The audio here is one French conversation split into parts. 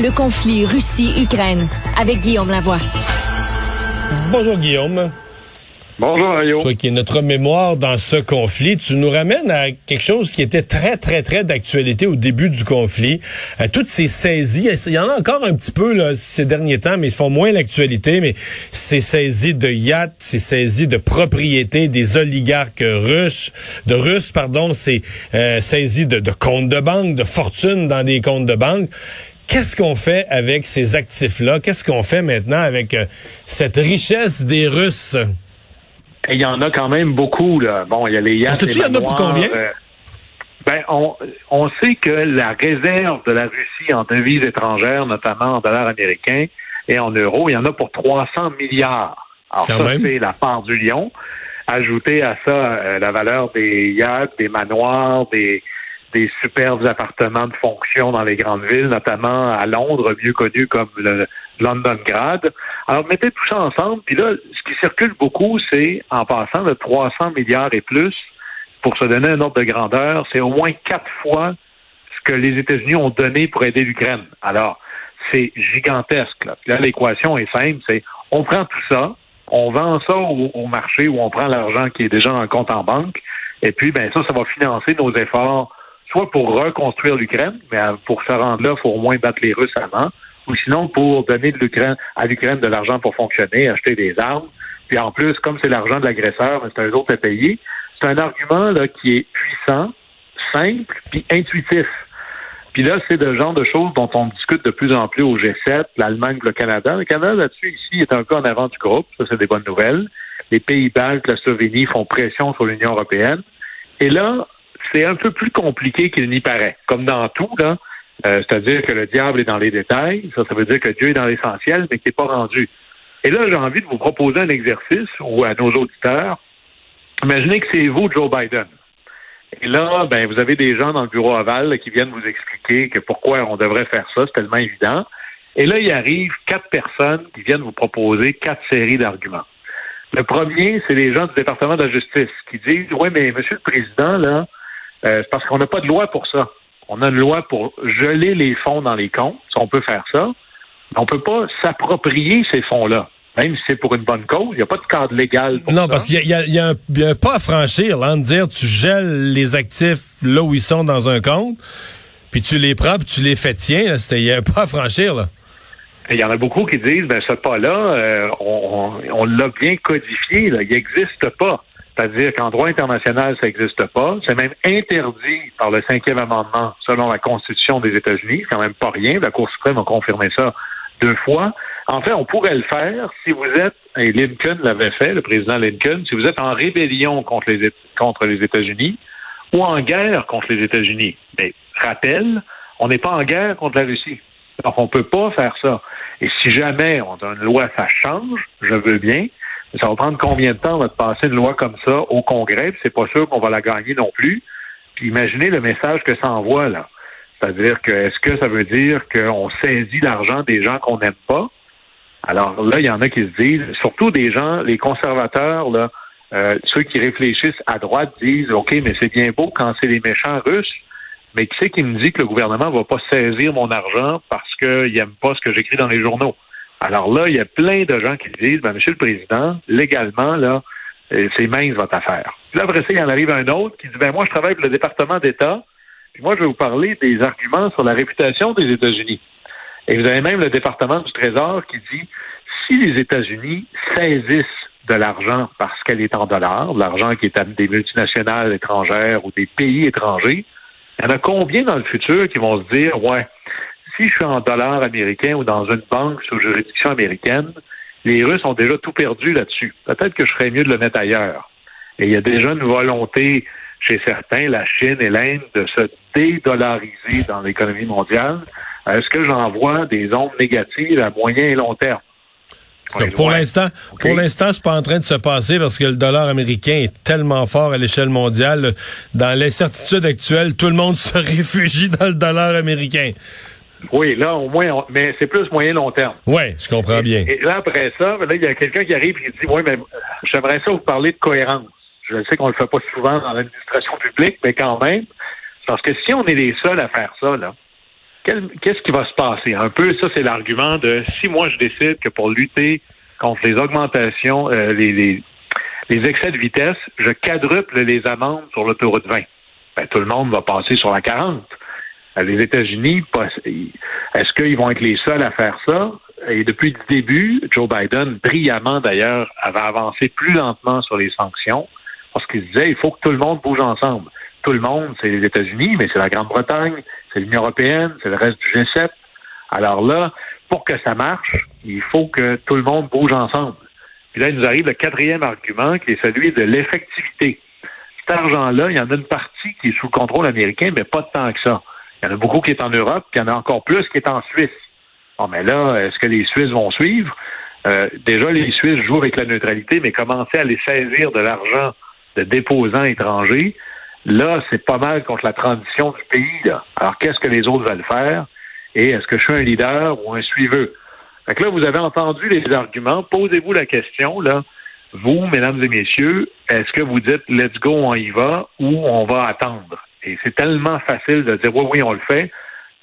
le conflit Russie-Ukraine avec Guillaume Lavoie. Bonjour Guillaume. Bonjour Mario. Toi qui es notre mémoire dans ce conflit, tu nous ramènes à quelque chose qui était très, très, très d'actualité au début du conflit. À toutes ces saisies, il y en a encore un petit peu là, ces derniers temps, mais ils font moins l'actualité, mais ces saisies de yachts, ces saisies de propriétés des oligarques russes, de Russes, pardon, ces euh, saisies de, de comptes de banque, de fortunes dans des comptes de banque. Qu'est-ce qu'on fait avec ces actifs-là? Qu'est-ce qu'on fait maintenant avec euh, cette richesse des Russes? il y en a quand même beaucoup. Là. Bon, il y a les yachts. il y en a pour combien? Euh, ben, on, on sait que la réserve de la Russie en devises étrangères, notamment en dollars américains et en euros, il y en a pour 300 milliards. Alors ça, c'est la part du lion. Ajouter à ça euh, la valeur des yachts, des manoirs, des, des superbes appartements de fonction dans les grandes villes, notamment à Londres, mieux connu comme le London Grad. Alors, mettez tout ça ensemble, puis là, ce qui circule beaucoup, c'est, en passant de 300 milliards et plus, pour se donner un ordre de grandeur, c'est au moins quatre fois ce que les États-Unis ont donné pour aider l'Ukraine. Alors, c'est gigantesque. Là, là l'équation est simple, c'est on prend tout ça, on vend ça au, au marché où on prend l'argent qui est déjà en compte en banque, et puis, ben ça, ça va financer nos efforts soit pour reconstruire l'Ukraine, mais pour se rendre là, il faut au moins battre les Russes avant, ou sinon pour donner de l'Ukraine, à l'Ukraine de l'argent pour fonctionner, acheter des armes. Puis en plus, comme c'est l'argent de l'agresseur, c'est un autre à payer, c'est un argument là, qui est puissant, simple, puis intuitif. Puis là, c'est le genre de choses dont on discute de plus en plus au G7, l'Allemagne, le Canada. Le Canada, là-dessus, ici, est un peu en avant du groupe. Ça, c'est des bonnes nouvelles. Les pays baltes, la Slovénie font pression sur l'Union européenne. Et là, c'est un peu plus compliqué qu'il n'y paraît. Comme dans tout, là, euh, c'est-à-dire que le diable est dans les détails. Ça, ça veut dire que Dieu est dans l'essentiel, mais qu'il n'est pas rendu. Et là, j'ai envie de vous proposer un exercice ou à nos auditeurs. Imaginez que c'est vous, Joe Biden. Et là, ben, vous avez des gens dans le bureau aval qui viennent vous expliquer que pourquoi on devrait faire ça, c'est tellement évident. Et là, il arrive quatre personnes qui viennent vous proposer quatre séries d'arguments. Le premier, c'est les gens du département de la justice qui disent, oui, mais Monsieur le Président, là, euh, c'est parce qu'on n'a pas de loi pour ça. On a une loi pour geler les fonds dans les comptes. On peut faire ça. Mais on peut pas s'approprier ces fonds-là. Même si c'est pour une bonne cause, il n'y a pas de cadre légal pour non, parce qu'il y, y, a un pas à franchir, là, de dire tu gèles les actifs là où ils sont dans un compte, puis tu les prends, puis tu les fais tiens. Il y a un pas à franchir, là. Il y en a beaucoup qui disent, ben ce pas-là, euh, on, on l'a bien codifié, là, il n'existe pas. C'est-à-dire qu'en droit international, ça n'existe pas. C'est même interdit par le cinquième amendement selon la Constitution des États-Unis. C'est quand même pas rien. La Cour suprême a confirmé ça deux fois. En fait, on pourrait le faire si vous êtes, et Lincoln l'avait fait, le président Lincoln, si vous êtes en rébellion contre les, États-Unis ou en guerre contre les États-Unis. Mais rappel, on n'est pas en guerre contre la Russie. Donc, on ne peut pas faire ça. Et si jamais on a une loi, ça change, je veux bien, ça va prendre combien de temps de passer une loi comme ça au Congrès? C'est pas sûr qu'on va la gagner non plus. Puis imaginez le message que ça envoie là. C'est-à-dire que est-ce que ça veut dire qu'on saisit l'argent des gens qu'on n'aime pas? Alors là, il y en a qui se disent, surtout des gens, les conservateurs, là, euh, ceux qui réfléchissent à droite disent OK, mais c'est bien beau quand c'est les méchants russes, mais qui c'est qui me dit que le gouvernement va pas saisir mon argent parce qu'il n'aime pas ce que j'écris dans les journaux? Alors là, il y a plein de gens qui disent, ben, Monsieur le Président, légalement, là, euh, c'est mince votre affaire. Puis là, après ça, il en arrive un autre qui dit, ben moi, je travaille pour le département d'État, puis moi, je vais vous parler des arguments sur la réputation des États-Unis. Et vous avez même le département du Trésor qui dit, si les États-Unis saisissent de l'argent parce qu'elle est en dollars, de l'argent qui est à des multinationales étrangères ou des pays étrangers, il y en a combien dans le futur qui vont se dire, ouais, si je suis en dollars américains ou dans une banque sous juridiction américaine, les Russes ont déjà tout perdu là-dessus. Peut-être que je ferais mieux de le mettre ailleurs. Et il y a déjà une volonté chez certains, la Chine et l'Inde, de se dédollariser dans l'économie mondiale. Est-ce que j'en vois des ondes négatives à moyen et long terme? pour l'instant, pour l'instant, c'est pas en train de se passer parce que le dollar américain est tellement fort à l'échelle mondiale. Dans l'incertitude actuelle, tout le monde se réfugie dans le dollar américain. Oui, là, au moins, mais c'est plus moyen long terme. Oui, je comprends bien. Et, là, après ça, là, il y a quelqu'un qui arrive et qui dit Oui, mais j'aimerais ça vous parler de cohérence. Je sais qu'on le fait pas souvent dans l'administration publique, mais quand même. Parce que si on est les seuls à faire ça, là, qu'est-ce qui va se passer? Un peu, ça, c'est l'argument de si moi je décide que pour lutter contre les augmentations, euh, les, les, les, excès de vitesse, je quadruple les amendes sur l'autoroute 20. Ben, tout le monde va passer sur la 40. Les États-Unis, est-ce qu'ils vont être les seuls à faire ça? Et depuis le début, Joe Biden, brillamment d'ailleurs, avait avancé plus lentement sur les sanctions parce qu'il disait il faut que tout le monde bouge ensemble. Tout le monde, c'est les États-Unis, mais c'est la Grande-Bretagne, c'est l'Union européenne, c'est le reste du G7. Alors là, pour que ça marche, il faut que tout le monde bouge ensemble. Puis là, il nous arrive le quatrième argument qui est celui de l'effectivité. Cet argent-là, il y en a une partie qui est sous contrôle américain, mais pas tant que ça. Il y en a beaucoup qui est en Europe, puis il y en a encore plus qui est en Suisse. Bon, mais là, est-ce que les Suisses vont suivre? Euh, déjà, les Suisses jouent avec la neutralité, mais commencer à les saisir de l'argent de déposants étrangers, là, c'est pas mal contre la transition du pays. Alors, qu'est-ce que les autres veulent faire? Et est-ce que je suis un leader ou un suiveux? Fait que là, vous avez entendu les arguments. Posez-vous la question, là. Vous, mesdames et messieurs, est-ce que vous dites let's go, on y va ou on va attendre? Et c'est tellement facile de dire oui, oui, on le fait.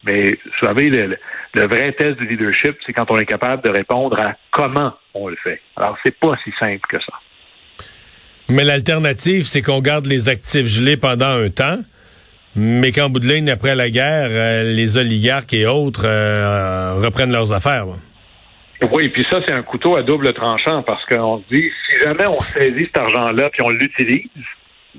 Mais vous savez, le, vrai test du leadership, c'est quand on est capable de répondre à comment on le fait. Alors, c'est pas si simple que ça. Mais l'alternative, c'est qu'on garde les actifs gelés pendant un temps, mais qu'en bout de ligne, après la guerre, euh, les oligarques et autres euh, reprennent leurs affaires. Oui, puis ça, c'est un couteau à double tranchant parce qu'on se dit, si jamais on saisit cet argent-là puis on l'utilise,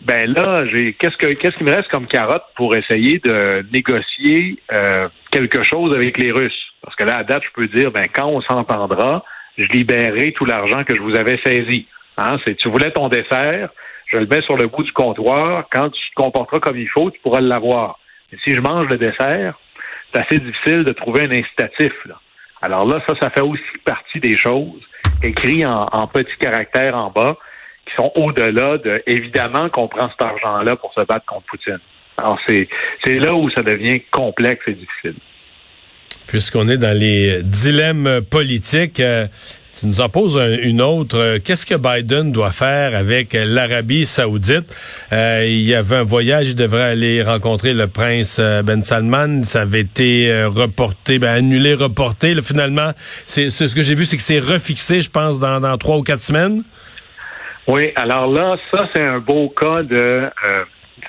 ben là, j'ai qu'est-ce que qu'est-ce qui me reste comme carotte pour essayer de négocier euh, quelque chose avec les Russes? Parce que là, à date, je peux dire, ben quand on s'entendra, je libérerai tout l'argent que je vous avais saisi. Hein, c'est tu voulais ton dessert, je le mets sur le bout du comptoir. Quand tu te comporteras comme il faut, tu pourras l'avoir. Mais si je mange le dessert, c'est assez difficile de trouver un incitatif. Là. Alors là, ça, ça fait aussi partie des choses écrites en, en petits caractères en bas qui sont au-delà de, évidemment, qu'on prend cet argent-là pour se battre contre Poutine. Alors, c'est, c'est là où ça devient complexe et difficile. Puisqu'on est dans les dilemmes politiques, euh, tu nous en poses une autre. Qu'est-ce que Biden doit faire avec l'Arabie saoudite? Euh, il y avait un voyage, il devrait aller rencontrer le prince euh, Ben Salman. Ça avait été reporté, ben, annulé, reporté. finalement, c'est ce que j'ai vu, c'est que c'est refixé, je pense, dans trois ou quatre semaines. Oui, alors là, ça, c'est un beau cas de...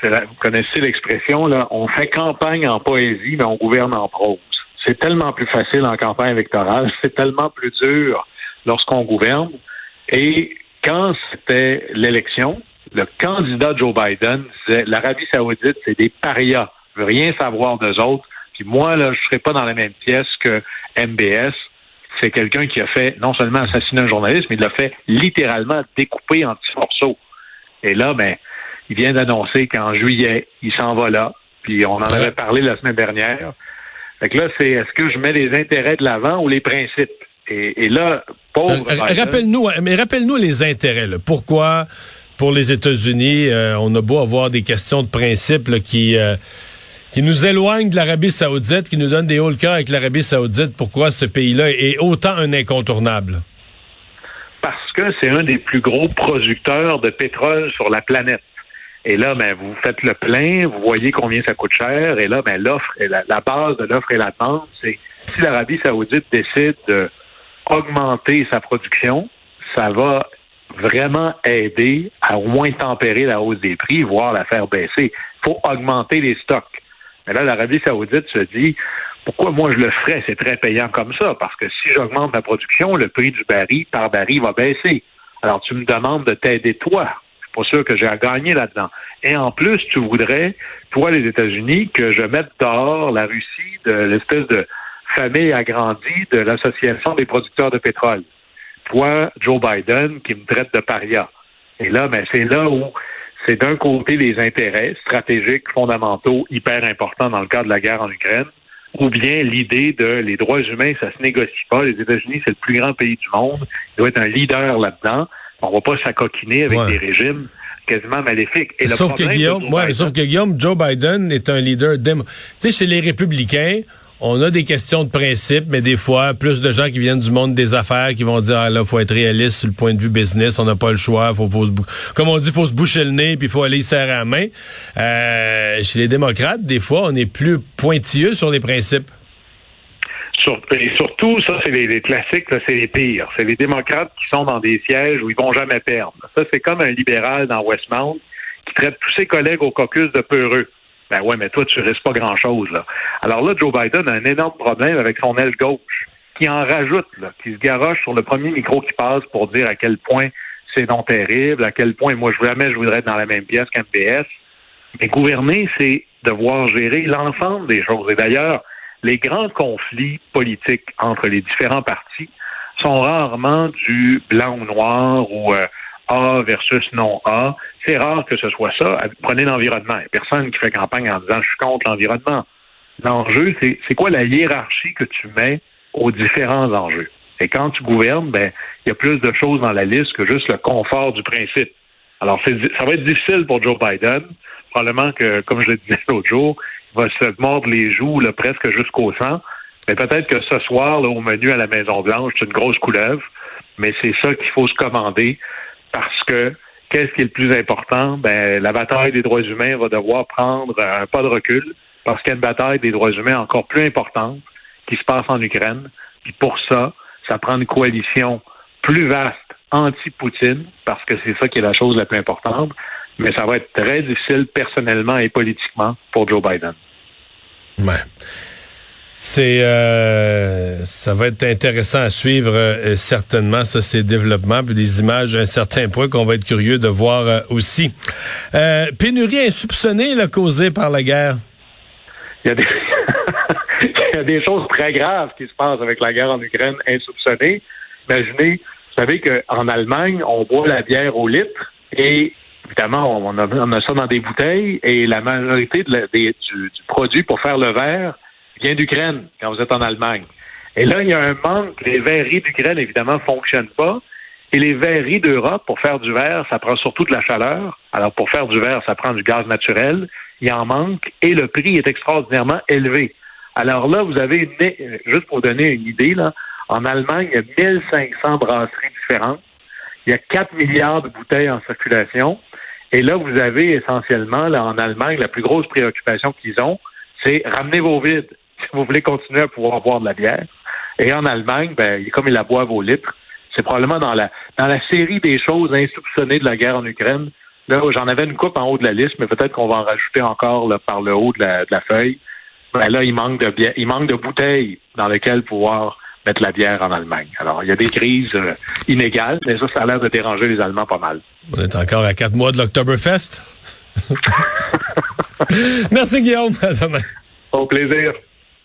vous connaissez l'expression, là, on fait campagne en poésie, mais on gouverne en prose. C'est tellement plus facile en campagne électorale, c'est tellement plus dur lorsqu'on gouverne. Et quand c'était l'élection, le candidat Joe Biden disait l'Arabie Saoudite, c'est des parias, je veux rien savoir d'eux autres. Puis moi, là, je serais pas dans la même pièce que MBS. C'est quelqu'un qui a fait non seulement assassiner un journaliste, mais il l'a fait littéralement découper en petits morceaux. Et là, ben, il vient d'annoncer qu'en juillet, il s'en va là. Puis on en avait parlé la semaine dernière. Fait que là, c'est est-ce que je mets les intérêts de l'avant ou les principes? Et, là, pauvre. Euh, rappelle-nous, mais rappelle-nous les intérêts. Pourquoi, pour les États-Unis, euh, on a beau avoir des questions de principe qui euh, qui nous éloignent de l'Arabie Saoudite, qui nous donnent des hauts le avec l'Arabie Saoudite. Pourquoi ce pays-là est autant un incontournable? Parce que c'est un des plus gros producteurs de pétrole sur la planète. Et là, ben, vous faites le plein, vous voyez combien ça coûte cher, et là, ben, l'offre, la, la base de l'offre et la demande, c'est si l'Arabie Saoudite décide de augmenter sa production, ça va vraiment aider à au moins tempérer la hausse des prix, voire la faire baisser. Il faut augmenter les stocks. Mais là, l'Arabie saoudite se dit, pourquoi moi je le ferais? C'est très payant comme ça, parce que si j'augmente ma production, le prix du baril par baril va baisser. Alors tu me demandes de t'aider toi. Je suis pas sûr que j'ai à gagner là-dedans. Et en plus, tu voudrais, toi les États-Unis, que je mette dehors la Russie de l'espèce de famille agrandie de l'Association des producteurs de pétrole. Toi, Joe Biden, qui me traite de paria. Et là, ben, c'est là où c'est d'un côté les intérêts stratégiques fondamentaux hyper importants dans le cadre de la guerre en Ukraine, ou bien l'idée de les droits humains, ça se négocie pas. Les États-Unis, c'est le plus grand pays du monde. Il doit être un leader là-dedans. On va pas s'acoquiner avec des régimes quasiment maléfiques. Et sauf, que Guillaume, ouais, sauf que Guillaume, Joe Biden est un leader démo. Tu sais, chez les républicains, on a des questions de principe, mais des fois, plus de gens qui viennent du monde des affaires qui vont dire, ah là, faut être réaliste sur le point de vue business, on n'a pas le choix, faut, faut se, comme on dit, faut se boucher le nez, puis faut aller serrer la main. Euh, chez les démocrates, des fois, on est plus pointilleux sur les principes. et surtout, ça, c'est les, classiques, c'est les pires. C'est les démocrates qui sont dans des sièges où ils vont jamais perdre. Ça, c'est comme un libéral dans Westmount qui traite tous ses collègues au caucus de peureux. Ben ouais, mais toi, tu risques pas grand-chose, là. Alors là, Joe Biden a un énorme problème avec son aile gauche, qui en rajoute, là, qui se garoche sur le premier micro qui passe pour dire à quel point c'est non terrible, à quel point, moi, jamais je voudrais être dans la même pièce qu'un PS. Mais gouverner, c'est devoir gérer l'ensemble des choses. Et d'ailleurs, les grands conflits politiques entre les différents partis sont rarement du blanc ou noir ou euh, A versus non A. C'est rare que ce soit ça. Prenez l'environnement. Personne qui fait campagne en disant je suis contre l'environnement. L'enjeu, c'est quoi la hiérarchie que tu mets aux différents enjeux? Et quand tu gouvernes, ben, il y a plus de choses dans la liste que juste le confort du principe. Alors, ça va être difficile pour Joe Biden. Probablement que, comme je le disais l'autre jour, il va se mordre les joues là, presque jusqu'au sang. Mais peut-être que ce soir, là, au menu à la Maison-Blanche, c'est une grosse couleuvre. Mais c'est ça qu'il faut se commander parce que qu'est-ce qui est le plus important? Ben, la bataille des droits humains va devoir prendre un pas de recul parce qu'il y a une bataille des droits humains encore plus importante qui se passe en Ukraine. Puis pour ça, ça prend une coalition plus vaste anti-Poutine, parce que c'est ça qui est la chose la plus importante, mais ça va être très difficile personnellement et politiquement pour Joe Biden. Ouais. C'est euh, ça va être intéressant à suivre euh, certainement ça ces développements puis des images à un certain point qu'on va être curieux de voir euh, aussi. pénurie insoupçonnée là, causée par la guerre. Il y a des y a des choses très graves qui se passent avec la guerre en Ukraine insoupçonnée. Imaginez, vous savez qu'en Allemagne, on boit la bière au litre et évidemment, on a, ça dans des bouteilles et la majorité du, produit pour faire le verre vient d'Ukraine quand vous êtes en Allemagne. Et là, il y a un manque. Les verreries d'Ukraine, évidemment, fonctionnent pas. Et les verreries d'Europe, pour faire du verre, ça prend surtout de la chaleur. Alors, pour faire du verre, ça prend du gaz naturel. Il en manque et le prix est extraordinairement élevé. Alors là, vous avez, juste pour donner une idée, là, en Allemagne, il y a 1500 brasseries différentes. Il y a 4 milliards de bouteilles en circulation. Et là, vous avez essentiellement, là, en Allemagne, la plus grosse préoccupation qu'ils ont, c'est ramener vos vides si vous voulez continuer à pouvoir boire de la bière. Et en Allemagne, ben, comme ils la boivent au litre, c'est probablement dans la, dans la série des choses insoupçonnées de la guerre en Ukraine. Là, j'en avais une coupe en haut de la liste, mais peut-être qu'on va en rajouter encore par le haut de la, de la feuille ben là, il manque de bière, il manque de bouteilles dans lesquelles pouvoir mettre la bière en Allemagne. Alors, il y a des crises euh, inégales, mais ça, ça a l'air de déranger les Allemands pas mal. On est encore à quatre mois de l'Octoberfest. Merci Guillaume. À demain. Au plaisir.